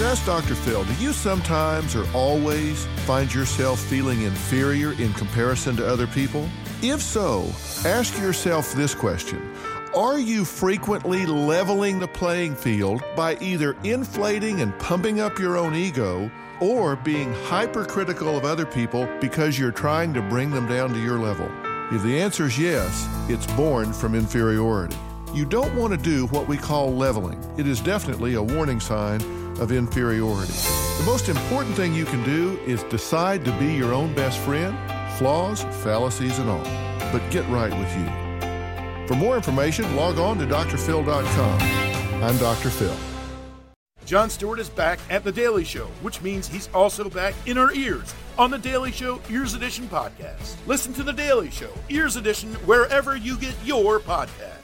Ask Dr. Phil. Do you sometimes or always find yourself feeling inferior in comparison to other people? If so, ask yourself this question Are you frequently leveling the playing field by either inflating and pumping up your own ego or being hypercritical of other people because you're trying to bring them down to your level? If the answer is yes, it's born from inferiority. You don't want to do what we call leveling. It is definitely a warning sign of inferiority. The most important thing you can do is decide to be your own best friend, flaws, fallacies, and all. But get right with you. For more information, log on to drphil.com. I'm Dr. Phil. Jon Stewart is back at The Daily Show, which means he's also back in our ears on The Daily Show Ears Edition podcast. Listen to The Daily Show Ears Edition wherever you get your podcast.